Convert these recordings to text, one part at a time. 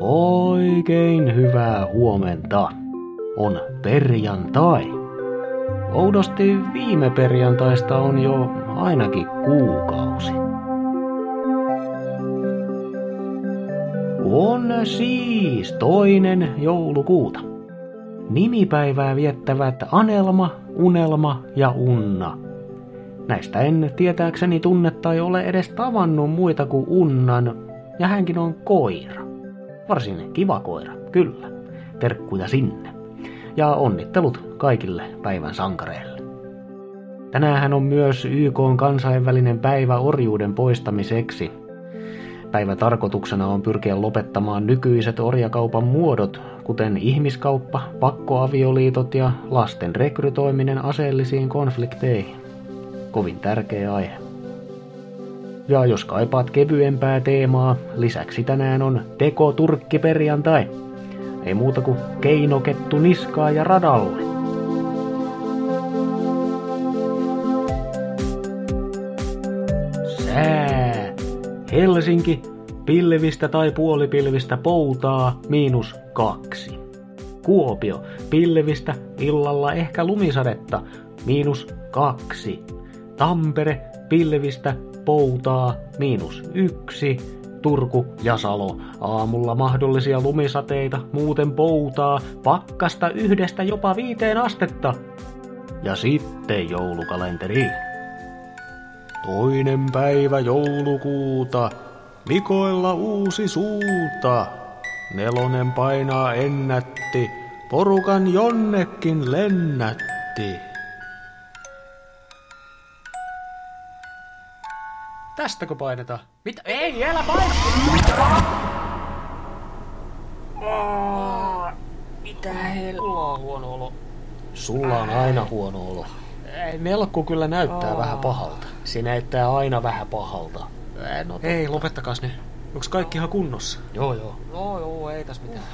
Oikein hyvää huomenta. On perjantai. Oudosti viime perjantaista on jo ainakin kuukausi. On siis toinen joulukuuta. Nimipäivää viettävät Anelma, Unelma ja Unna. Näistä en tietääkseni tunne tai ole edes tavannut muita kuin Unnan, ja hänkin on koira. Varsin kiva koira, kyllä. Terkkuja sinne. Ja onnittelut kaikille päivän sankareille. Tänään on myös YK on kansainvälinen päivä orjuuden poistamiseksi. Päivän tarkoituksena on pyrkiä lopettamaan nykyiset orjakaupan muodot, kuten ihmiskauppa, pakkoavioliitot ja lasten rekrytoiminen aseellisiin konflikteihin. Kovin tärkeä aihe. Ja jos kaipaat kevyempää teemaa, lisäksi tänään on teko turkki perjantai. Ei muuta kuin keinokettu niskaa ja radalle. Sää. Helsinki, pilvistä tai puolipilvistä poutaa, miinus kaksi. Kuopio, pilvistä, illalla ehkä lumisadetta, miinus kaksi. Tampere, pilvistä, poutaa, miinus yksi. Turku ja Salo, aamulla mahdollisia lumisateita, muuten poutaa, pakkasta yhdestä jopa viiteen astetta. Ja sitten joulukalenteri. Toinen päivä joulukuuta, Mikoilla uusi suuta. Nelonen painaa ennätti, porukan jonnekin lennätti. Tästäkö painetaan? Mitä? Ei, älä paina! Mitä hel... Mulla on huono olo. Sulla on aina huono olo. Ei, Melkku kyllä näyttää Aa. vähän pahalta. Se näyttää aina vähän pahalta. No, Hei, lopettakas nyt. Onks kaikki ihan kunnossa? Joo, joo. no joo, ei tässä mitään.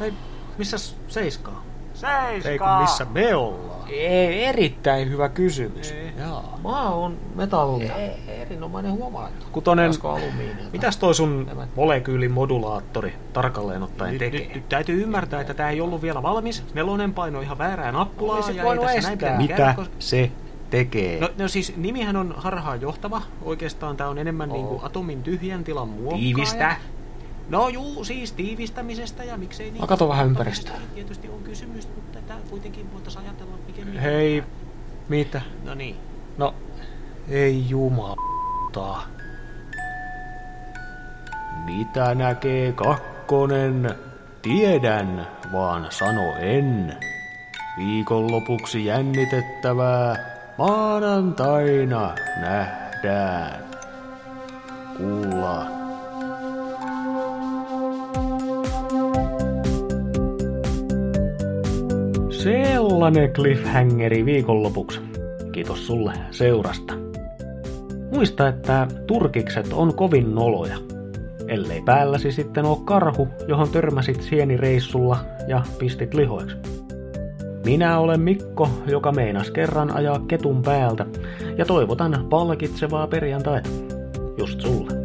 Hei, missä Seiska on? Seiska! Ei kun missä me ollaan? Ei, erittäin hyvä kysymys. Ei. Jaa. Maa on metallia. E- erinomainen huomautus. Kutonen, mitäs toi sun Nämä- molekyymodulaattori tarkalleen ottaen Nyt- tekee? nyt- nyt täytyy ymmärtää, että tää ei ollut vielä valmis. Nelonen paino ihan väärää nappulaa ja ei tässä näin Mitä käydä, koska- se tekee? No, no siis nimihän on harhaan johtava. Oikeastaan tää on enemmän Oo. niinku atomin tyhjän tilan muokkaaja. Tiivistä. No juu, siis tiivistämisestä ja miksei niin. Mä katon vähän ympäristöä. Tietysti on kysymys, mutta tätä kuitenkin voitaisiin ajatella pikemmin. Hei, mitä? No niin. No, ei jumalta. Mitä näkee kakkonen? Tiedän, vaan sano en. Viikonlopuksi jännitettävää maanantaina nähdään. Kuullaan. Sellainen cliffhangeri viikonlopuksi. Kiitos sulle seurasta. Muista, että turkikset on kovin noloja. Ellei päälläsi sitten ole karhu, johon törmäsit sienireissulla ja pistit lihoiksi. Minä olen Mikko, joka meinas kerran ajaa ketun päältä, ja toivotan palkitsevaa perjantaita. Just sulle.